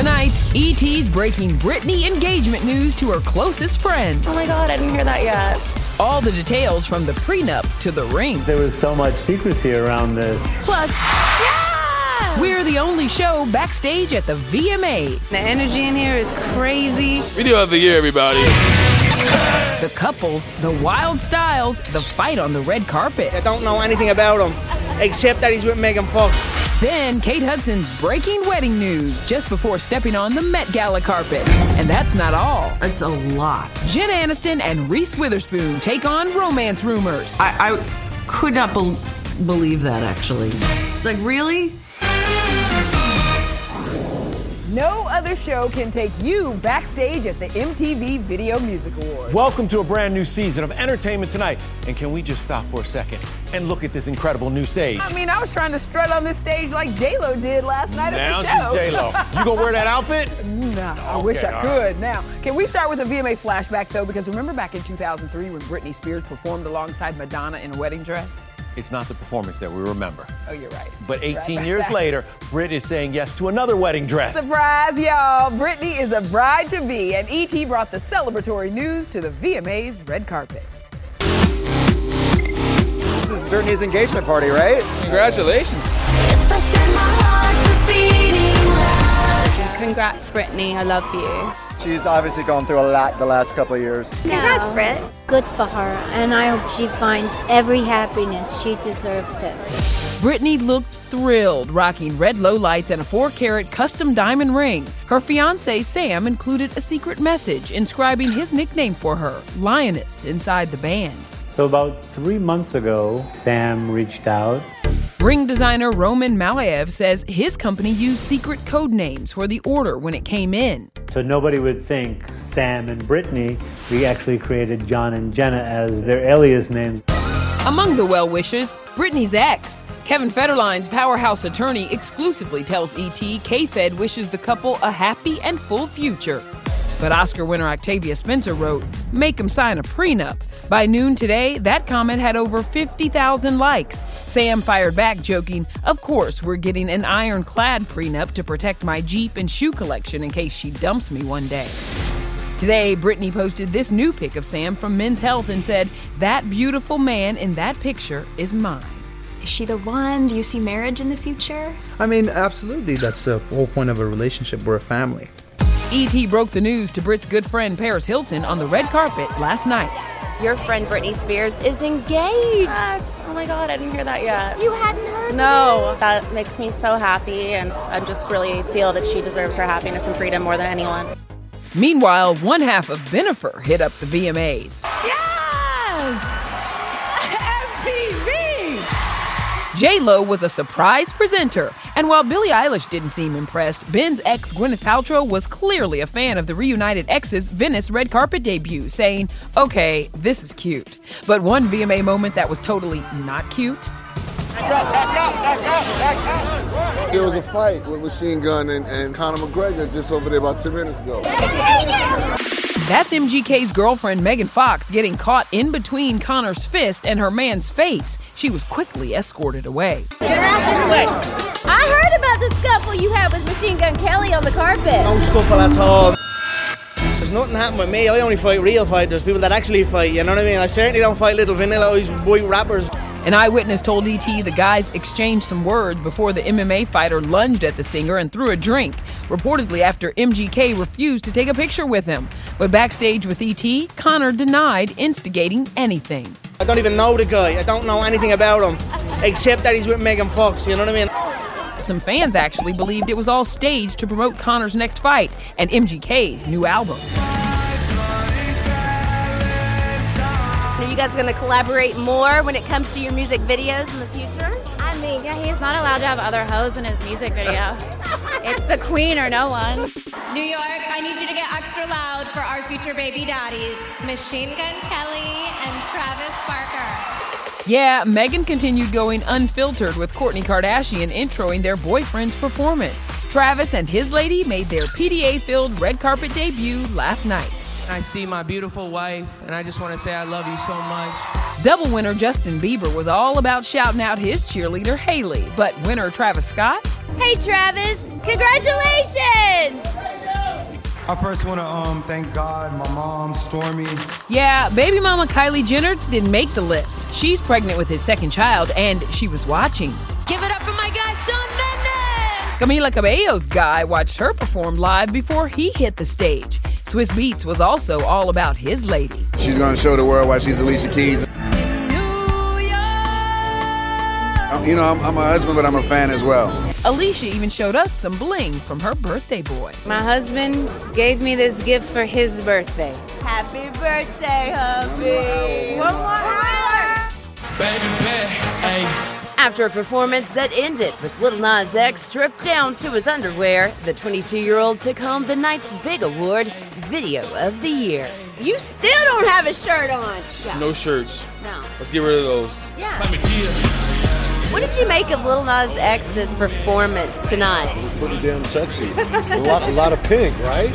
Tonight, ET's breaking Britney engagement news to her closest friends. Oh my god, I didn't hear that yet. All the details from the prenup to the ring. There was so much secrecy around this. Plus, Yeah! we're the only show backstage at the VMAs. The energy in here is crazy. Video of the year, everybody. The couples, the wild styles, the fight on the red carpet. I don't know anything about him except that he's with Megan Fox. Then Kate Hudson's breaking wedding news just before stepping on the Met Gala carpet. And that's not all. It's a lot. Jen Aniston and Reese Witherspoon take on romance rumors. I, I could not bel believe that actually. It's like, really? No other show can take you backstage at the MTV Video Music Awards. Welcome to a brand new season of Entertainment Tonight. And can we just stop for a second and look at this incredible new stage? I mean, I was trying to strut on this stage like J-Lo did last night now at the show. she's J-Lo. You gonna wear that outfit? Nah, I wish I could. Now, can we start with a VMA flashback though? Because remember back in 2003 when Britney Spears performed alongside Madonna in a wedding dress? It's not the performance that we remember. Oh, you're right. But 18 Right. years later, Brit is saying yes to another wedding dress. Surprise, y'all! Britney is a bride to be, and ET brought the celebratory news to the VMA's red carpet. This is Britney's engagement party, right? Congratulations. Congrats, Britney. I love you. She's obviously gone through a lot the last couple of years. Congrats, Brit. Good for her, and I hope she finds every happiness. She deserves it. Britney looked thrilled, rocking red lowlights and a four carat custom diamond ring. Her fiance, Sam, included a secret message inscribing his nickname for her, Lioness, inside the band. So about three months ago, Sam reached out. Ring designer Roman Malayev says his company used secret code names for the order when it came in. So nobody would think Sam and Britney. We actually created John and Jenna as their alias names. Among the well wishers, Britney's ex. Kevin Federline's powerhouse attorney exclusively tells ET K Fed wishes the couple a happy and full future. But Oscar winner Octavia Spencer wrote, Make him sign a prenup. By noon today, that comment had over 50,000 likes. Sam fired back, joking, Of course, we're getting an ironclad prenup to protect my Jeep and shoe collection in case she dumps me one day. Today, Britney posted this new pic of Sam from Men's Health and said, That beautiful man in that picture is mine. Is she the one? Do you see marriage in the future? I mean, absolutely. That's the whole point of a relationship. We're a family. E.T. broke the news to Brit's good friend Paris Hilton on the red carpet last night. Your friend Britney Spears is engaged. Yes. Oh my God, I didn't hear that yet. You hadn't heard No, that makes me so happy, and I just really feel that she deserves her happiness and freedom more than anyone. Meanwhile, one half of Bennifer hit up the VMAs. Yes! J-Lo was a surprise presenter, and while Billie Eilish didn't seem impressed, Ben's ex Gwyneth Paltrow was clearly a fan of the reunited ex's Venice red carpet debut, saying, okay, this is cute. But one VMA moment that was totally not cute there was a fight with Machine Gun and, and Conor McGregor just over there about 10 minutes ago. That's MGK's girlfriend Megan Fox getting caught in between Conor's fist and her man's face. She was quickly escorted away. Get out this way. I heard about the scuffle you had with Machine Gun Kelly on the carpet. No scuffle at all. There's nothing happened with me. I only fight real fighters, people that actually fight, you know what I mean? I certainly don't fight little vanilla white rappers. An eyewitness told ET the guys exchanged some words before the MMA fighter lunged at the singer and threw a drink, reportedly after MGK refused to take a picture with him. But backstage with ET, Conor denied instigating anything. I don't even know the guy. I don't know anything about him, except that he's with Megan Fox, you know what I mean? Some fans actually believed it was all staged to promote Conor's next fight and MGK's new album. Are you guys going to collaborate more when it comes to your music videos in the future? I mean, yeah, he's not allowed to have other hoes in his music video. it's the queen or no one. New York, I need you to get extra loud for our future baby daddies, Machine Gun Kelly and Travis Barker. Yeah, Megan continued going unfiltered with Kourtney Kardashian introing their boyfriend's performance. Travis and his lady made their PDA filled red carpet debut last night. I see my beautiful wife, and I just want to say I love you so much. Double winner Justin Bieber was all about shouting out his cheerleader Hailey, but winner Travis Scott. Hey Travis, congratulations! I first want to um, thank God, my mom, Stormi. Yeah, baby mama Kylie Jenner didn't make the list. She's pregnant with his second child, and she was watching. Give it up for my guy, Shawn Mendes! Camila Cabello's guy watched her perform live before he hit the stage. Swizz Beatz was also all about his lady. She's going to show the world why she's Alicia Keys. You know, I'm, I'm a husband, but I'm a fan as well. Alicia even showed us some bling from her birthday boy. My husband gave me this gift for his birthday. Happy birthday, hubby! One more Baby, hey. After a performance that ended with Lil Nas X stripped down to his underwear, the 22 year old took home the night's big award, Video of the Year. You still don't have a shirt on. Yeah. No shirts. No. Let's get rid of those. Yeah. What did you make of Lil Nas X's performance tonight? Pretty damn sexy. a, lot, a lot of pink, right?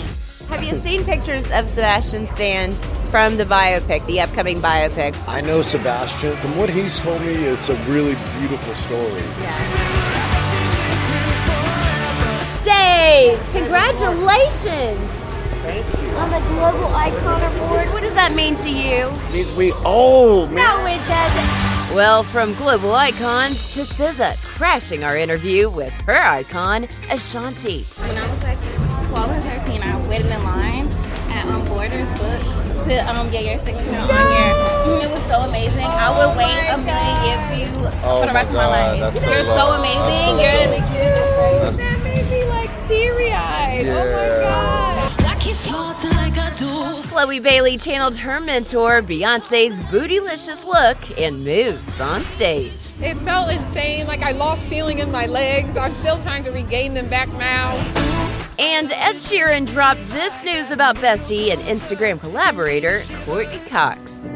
Have you seen pictures of Sebastian Stan from the biopic, the upcoming biopic? I know Sebastian. From what he's told me, it's a really beautiful story. Yeah. Dave, congratulations! Thank you. On the Global Icon Award. What does that mean to you? It means we old, man. No, it doesn't. Well, from global icons to SZA, crashing our interview with her icon, Ashanti. When I was like 12 or 13, I waited in line at um, Borders Book to um, get your signature no. on your. It was so amazing. I would wait a million years for you oh for the rest God, of my life. That's You're so, so amazing. So You're the cutest. That made me like teary eyed. Yeah. Oh my God. Chloe Bailey channeled her mentor, Beyonce's bootylicious look, and moves on stage. It felt insane, like I lost feeling in my legs. I'm still trying to regain them back now. And Ed Sheeran dropped this news about Bestie and Instagram collaborator Courteney Cox.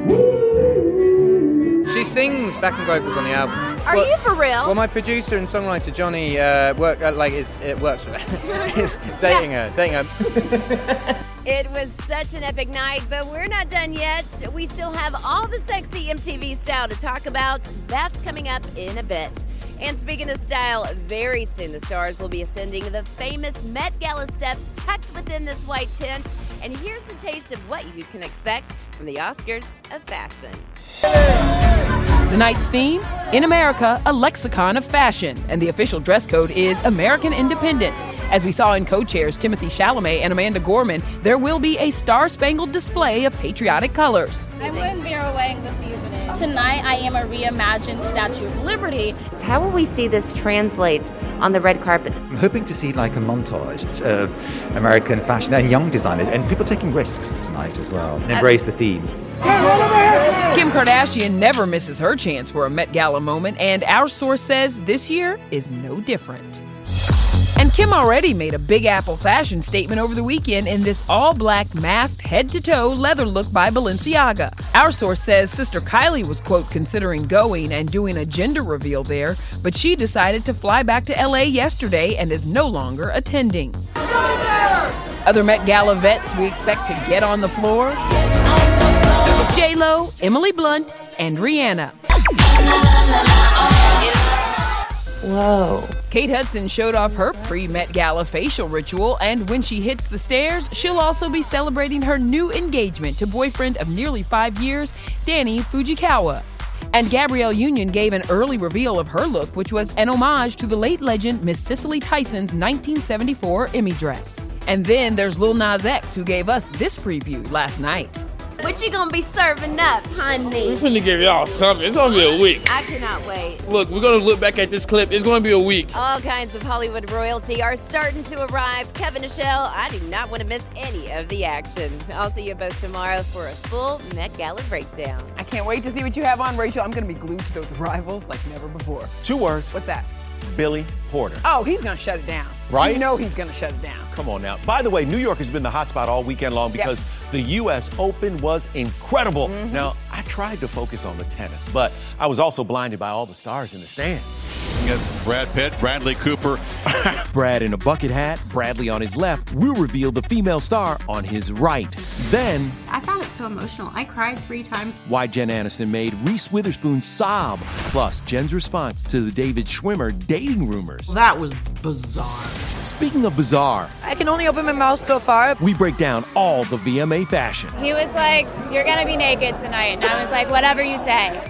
She sings backing vocals on the album. Are well, you for real? Well, my producer and songwriter Johnny uh, work uh, like is it works with her, dating her, dating her. It was such an epic night, but we're not done yet. We still have all the sexy MTV style to talk about. That's coming up in a bit. And speaking of style, very soon the stars will be ascending the famous Met Gala steps tucked within this white tent. And here's a taste of what you can expect from the Oscars of fashion. The night's theme? In America, a lexicon of fashion, and the official dress code is American independence. As we saw in co chairs Timothy Chalamet and Amanda Gorman, there will be a star spangled display of patriotic colors. I'm wearing Vera Wang this evening. Tonight, I am a reimagined Statue of Liberty. How will we see this translate on the red carpet? I'm hoping to see like a montage of American fashion and young designers and people taking risks tonight as well and embrace the theme. Kim Kardashian never misses her chance for a Met Gala moment, and our source says this year is no different. And Kim already made a Big Apple fashion statement over the weekend in this all black, masked, head to toe leather look by Balenciaga. Our source says Sister Kylie was, quote, considering going and doing a gender reveal there, but she decided to fly back to LA yesterday and is no longer attending. Other Met Gala vets we expect to get on the floor J Lo, Emily Blunt, and Rihanna. Whoa. Kate Hudson showed off her pre Met Gala facial ritual, and when she hits the stairs, she'll also be celebrating her new engagement to boyfriend of nearly five years, Danny Fujikawa. And Gabrielle Union gave an early reveal of her look, which was an homage to the late legend Miss Cicely Tyson's 1974 Emmy dress. And then there's Lil Nas X, who gave us this preview last night. What you gonna be serving up, honey? We're finna give y'all something. It's gonna be a week. I cannot wait. Look, we're gonna look back at this clip. It's gonna be a week. All kinds of Hollywood royalty are starting to arrive. Kevin Nischelle, I do not want to miss any of the action. I'll see you both tomorrow for a full Met Gala breakdown. I can't wait to see what you have on, Rachel. I'm gonna be glued to those arrivals like never before. Two words. What's that? Billy Porter. Oh, he's gonna shut it down. Right? You know he's gonna shut it down. Come on now. By the way, New York has been the hotspot all weekend long because the U.S. Open was incredible. Mm-hmm. Now, I tried to focus on the tennis, but I was also blinded by all the stars in the stand. Brad Pitt, Bradley Cooper. Brad in a bucket hat, Bradley on his left. We'll reveal the female star on his right. Then, I found it so emotional. I cried three times. why Jen Aniston made Reese Witherspoon sob. Plus, Jen's response to the David Schwimmer dating rumors. That was bizarre. Speaking of bizarre, I can only open my mouth so far. we break down all the VMA fashion. He was like, You're gonna be naked tonight. And I was like, Whatever you say.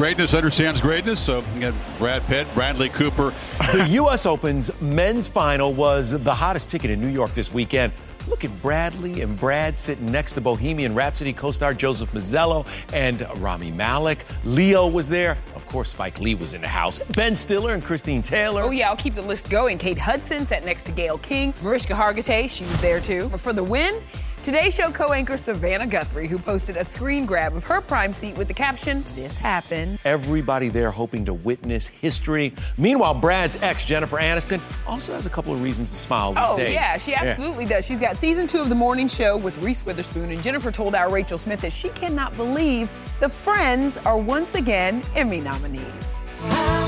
Greatness understands greatness, so you got Brad Pitt, Bradley Cooper. the U.S. Open's men's final was the hottest ticket in New York this weekend. Look at Bradley and Brad sitting next to Bohemian Rhapsody co-star Joseph Mazzello and Rami Malek. Leo was there. Of course, Spike Lee was in the house. Ben Stiller and Christine Taylor. Oh, yeah, I'll keep the list going. Kate Hudson sat next to Gayle King. Mariska Hargitay, she was there too. But for the win, Today Show co anchor Savannah Guthrie, who posted a screen grab of her prime seat with the caption, This happened. Everybody there hoping to witness history. Meanwhile, Brad's ex, Jennifer Aniston, also has a couple of reasons to smile these Oh, days. yeah, she absolutely does. She's got season two of The Morning Show with Reese Witherspoon, and Jennifer told our Rachel Smith that she cannot believe the Friends are once again Emmy nominees.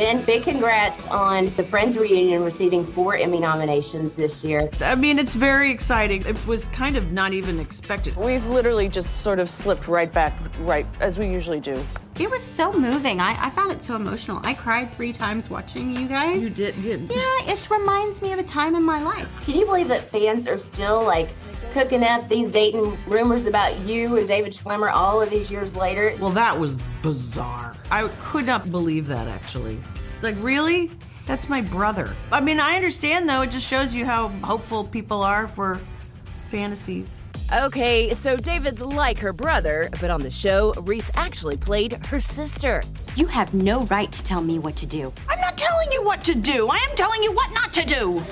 Jen, big congrats on the Friends reunion receiving four Emmy nominations this year. I mean, it's very exciting. It was kind of not even expected. We've literally just sort of slipped right back, right as we usually do. It was so moving. I, I found it so emotional. I cried three times watching you guys. You did, did. Yeah, it reminds me of a time in my life. Can you believe that fans are still like cooking up these dating rumors about you and David Schwimmer all of these years later? Well, that was bizarre. I could not believe that actually. It's like, really? That's my brother. I mean, I understand though, it just shows you how hopeful people are for fantasies. Okay, so David's like her brother, but on the show, Reese actually played her sister. You have no right to tell me what to do. I'm not telling you what to do. I am telling you what not to do.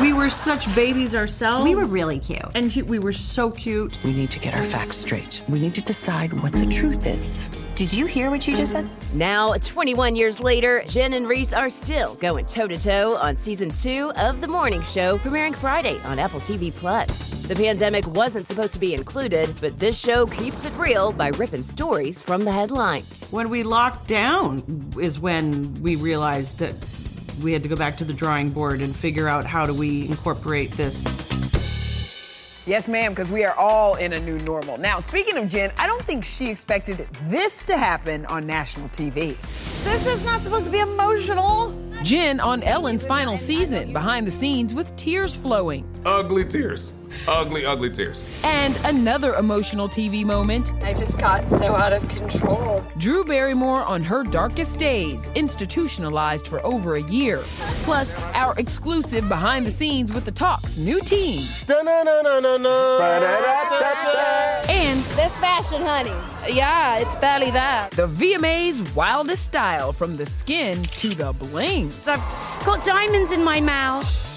We were such babies ourselves. We were really cute. And he, we were so cute. We need to get our facts straight. We need to decide what the truth is. Did you hear what you just said? Now, 21 years later, Jen and Reese are still going toe to toe on season two of The Morning Show, premiering Friday on Apple TV Plus. The pandemic wasn't supposed to be included, but this show keeps it real by ripping stories from the headlines. When we locked down is when we realized that we had to go back to the drawing board and figure out how do we incorporate this Yes, ma'am, because we are all in a new normal. Now, speaking of Jen, I don't think she expected this to happen on national TV. This is not supposed to be emotional. Jen on Ellen's final season, behind the scenes with tears flowing. Ugly tears. Ugly, ugly tears. And another emotional TV moment. I just got so out of control. Drew Barrymore on her darkest days, institutionalized for over a year. Plus, our exclusive behind the scenes with the Talks new team. And this fashion, honey. Yeah, it's barely that. the VMA's wildest style from the skin to the bling. I've got diamonds in my mouth.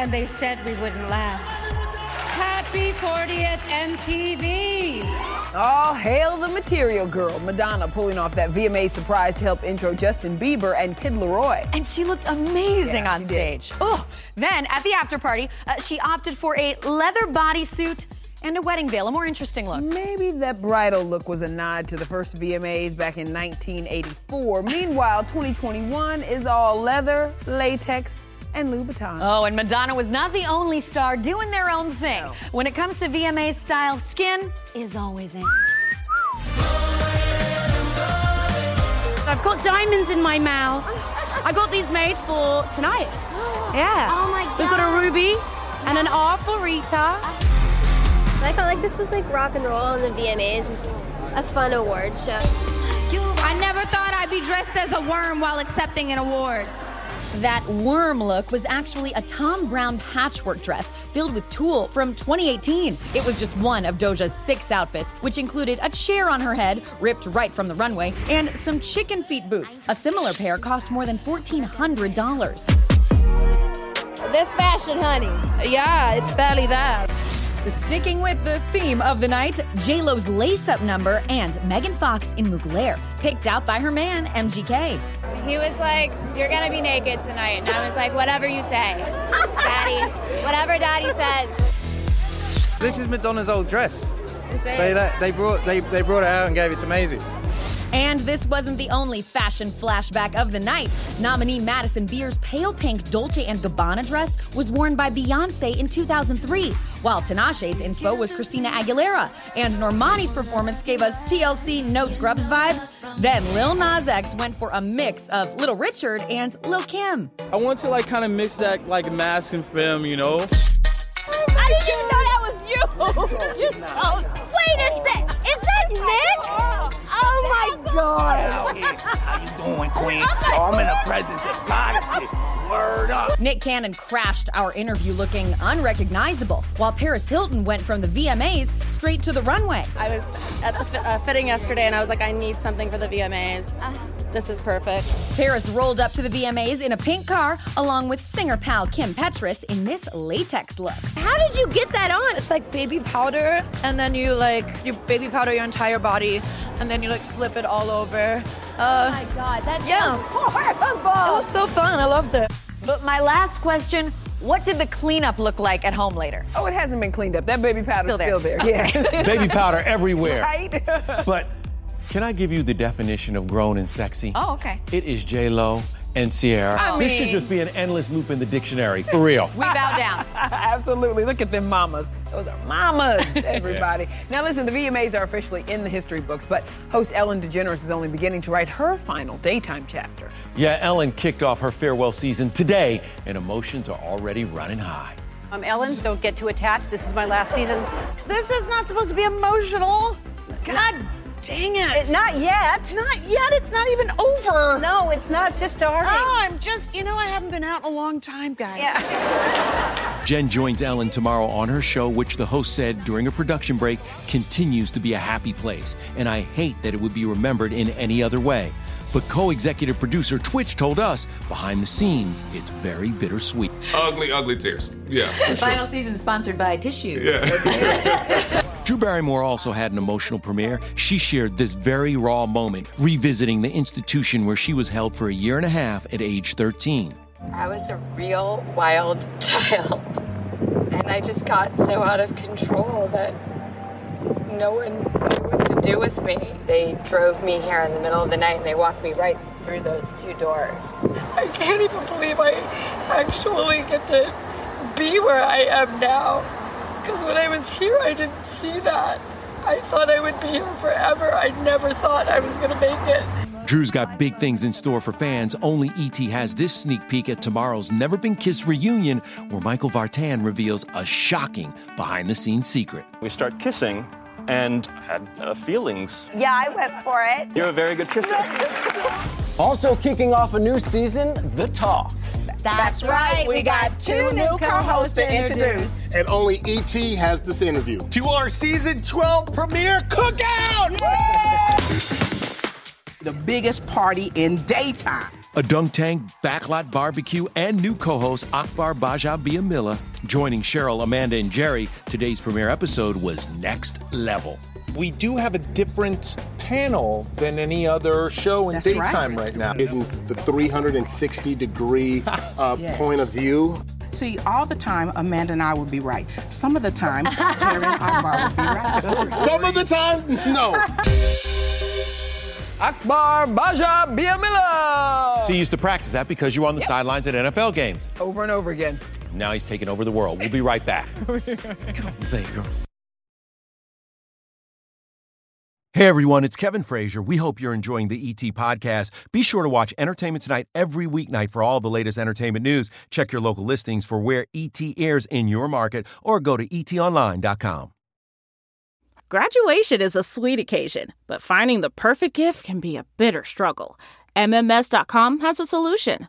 And they said we wouldn't last. Happy 40th MTV! All hail the material girl, Madonna pulling off that VMA surprise to help intro Justin Bieber and Kid LAROI. And she looked amazing Yeah, on stage. Oh, then at the after party, uh, she opted for a leather bodysuit and a wedding veil, a more interesting look. Maybe that bridal look was a nod to the first VMAs back in 1984. Meanwhile, 2021 is all leather, latex, and Louboutin. Oh, and Madonna was not the only star doing their own thing. When it comes to VMA style, skin is always in. I've got diamonds in my mouth. I got these made for tonight. Yeah. Oh my We've got a ruby and an R for Rita. I felt like this was like rock and roll, and the VMAs is a fun award show. I never thought I'd be dressed as a worm while accepting an award. That worm look was actually a Thom Browne patchwork dress filled with tulle from 2018. It was just one of Doja's six outfits, which included a chair on her head, ripped right from the runway, and some chicken feet boots. A similar pair cost more than $1,400. This fashion, honey. Yeah, it's barely that. Sticking with the theme of the night, J-Lo's lace-up number and Megan Fox in Mugler, picked out by her man, MGK. He was like, You're gonna be naked tonight. And I was like, Whatever you say, Daddy. Whatever Daddy says. This is Madonna's old dress. Is it? They, they, they brought they, they brought it out and gave it to Maisie. And this wasn't the only fashion flashback of the night. Nominee Madison Beer's pale pink Dolce & Gabbana dress was worn by Beyonce in 2003, while Tinashe's inspo was Christina Aguilera, and Normani's performance gave us TLC No Scrubs vibes. Then Lil Nas X went for a mix of Little Richard and Lil Kim. I want to like kind of mix that like mask and film, you know. I didn't even know that was you. You're so. Wait a sec. Is that Nick? Oh my god. How you doing, Queen? Oh, I'm in the presence of God. Word up. Nick Cannon crashed our interview looking unrecognizable, while Paris Hilton went from the VMAs straight to the runway. I was at the uh, fitting yesterday and I was like, I need something for the VMAs. This is perfect. Paris rolled up to the VMAs in a pink car, along with singer pal Kim Petras in this latex look. How did you get that on? It's like baby powder, and then you like you baby powder your entire body, and then you like slip it all over. Uh, Oh my god, that yeah. sounds horrible. It was so fun. I loved it. But my last question What did the cleanup look like at home later? Oh, it hasn't been cleaned up. That baby powder's Still there. still there. Yeah. Baby powder everywhere. Right? But can I give you the definition of grown and sexy? Oh, okay. It is J Lo and Sierra. I this should just be an endless loop in the dictionary, for real. We bow down. Absolutely. Look at them mamas. Those are mamas, everybody. Now, listen, the VMAs are officially in the history books, but host Ellen DeGeneres is only beginning to write her final daytime chapter. Yeah, Ellen kicked off her farewell season today, and emotions are already running high. I'm Ellen. Don't get too attached. This is my last season. This is not supposed to be emotional. God dang it. not yet. Not yet. It's not even over. No, it's not. It's just starting. Oh, I'm just, you know, I haven't been out in a long time, guys. Yeah. Jen joins Ellen tomorrow on her show, which the host said during a production break continues to be a happy place. And I hate that it would be remembered in any other way. But co executive producer Twitch told us behind the scenes, it's very bittersweet. Ugly, ugly tears. Yeah. The sure. final season sponsored by Tissues. Drew Barrymore also had an emotional premiere. She shared this very raw moment, revisiting the institution where she was held for a year and a half at age 13. I was a real wild child. And I just got so out of control that no one knew what to do with me. They drove me here in the middle of the night and they walked me right through those two doors. I can't even believe I actually get to be where I am now. Because when I was here, I didn't see that. I thought I would be here forever. I never thought I was going to make it. Drew's got big things in store for fans. Only ET has this sneak peek at tomorrow's Never Been Kissed reunion, where Michael Vartan reveals a shocking behind the scenes secret. We start kissing and had uh, feelings. Yeah, I went for it. You're a very good kisser. Also kicking off a new season, The Talk. That's right. We got two new co-hosts to introduce. And only ET has this interview. To our season 12 premiere cookout! The biggest party in daytime. A dunk tank, backlot barbecue, and new co-host Akbar Gbajabiamila joining Sheryl, Amanda, and Jerry. Today's premiere episode was next level. We do have a different panel than any other show in That's daytime right. right. now. Getting the 360 degree uh, Yes. point of view. See, all the time, Amanda and I would be right. Some of the time, Jerry and Akbar would be right. Some of the time, no. Akbar Gbajabiamila! So you used to practice that because you were on the sidelines at NFL games. Over and over again. Now he's taking over the world. We'll be right back. Say it, Hey everyone, it's Kevin Frazier. We hope you're enjoying the ET podcast. Be sure to watch Entertainment Tonight every weeknight for all the latest entertainment news. Check your local listings for where ET airs in your market or go to etonline.com. Graduation is a sweet occasion, but finding the perfect gift can be a bitter struggle. MMS.com has a solution.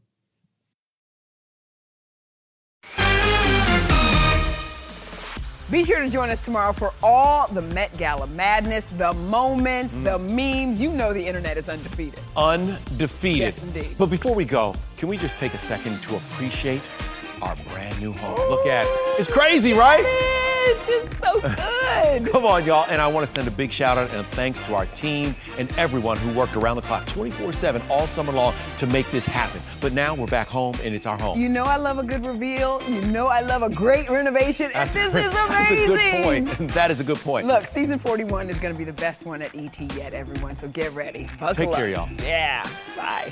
Be sure to join us tomorrow for all the Met Gala madness, the moments, the mm. memes. You know the internet is undefeated. Undefeated. Yes, indeed. But before we go, can we just take a second to appreciate our brand new home? Look at it. It's crazy, right? It's just so good. Come on, y'all. And I want to send a big shout out and thanks to our team and everyone who worked around the clock 24 7 all summer long to make this happen. But now we're back home and it's our home. You know I love a good reveal. You know I love a great renovation. And this a- is That's a amazing. good point. That is a good point. Look, season 41 is going to be the best one at ET yet, everyone. So get ready. Buckle Take care, up. y'all. Yeah. Bye.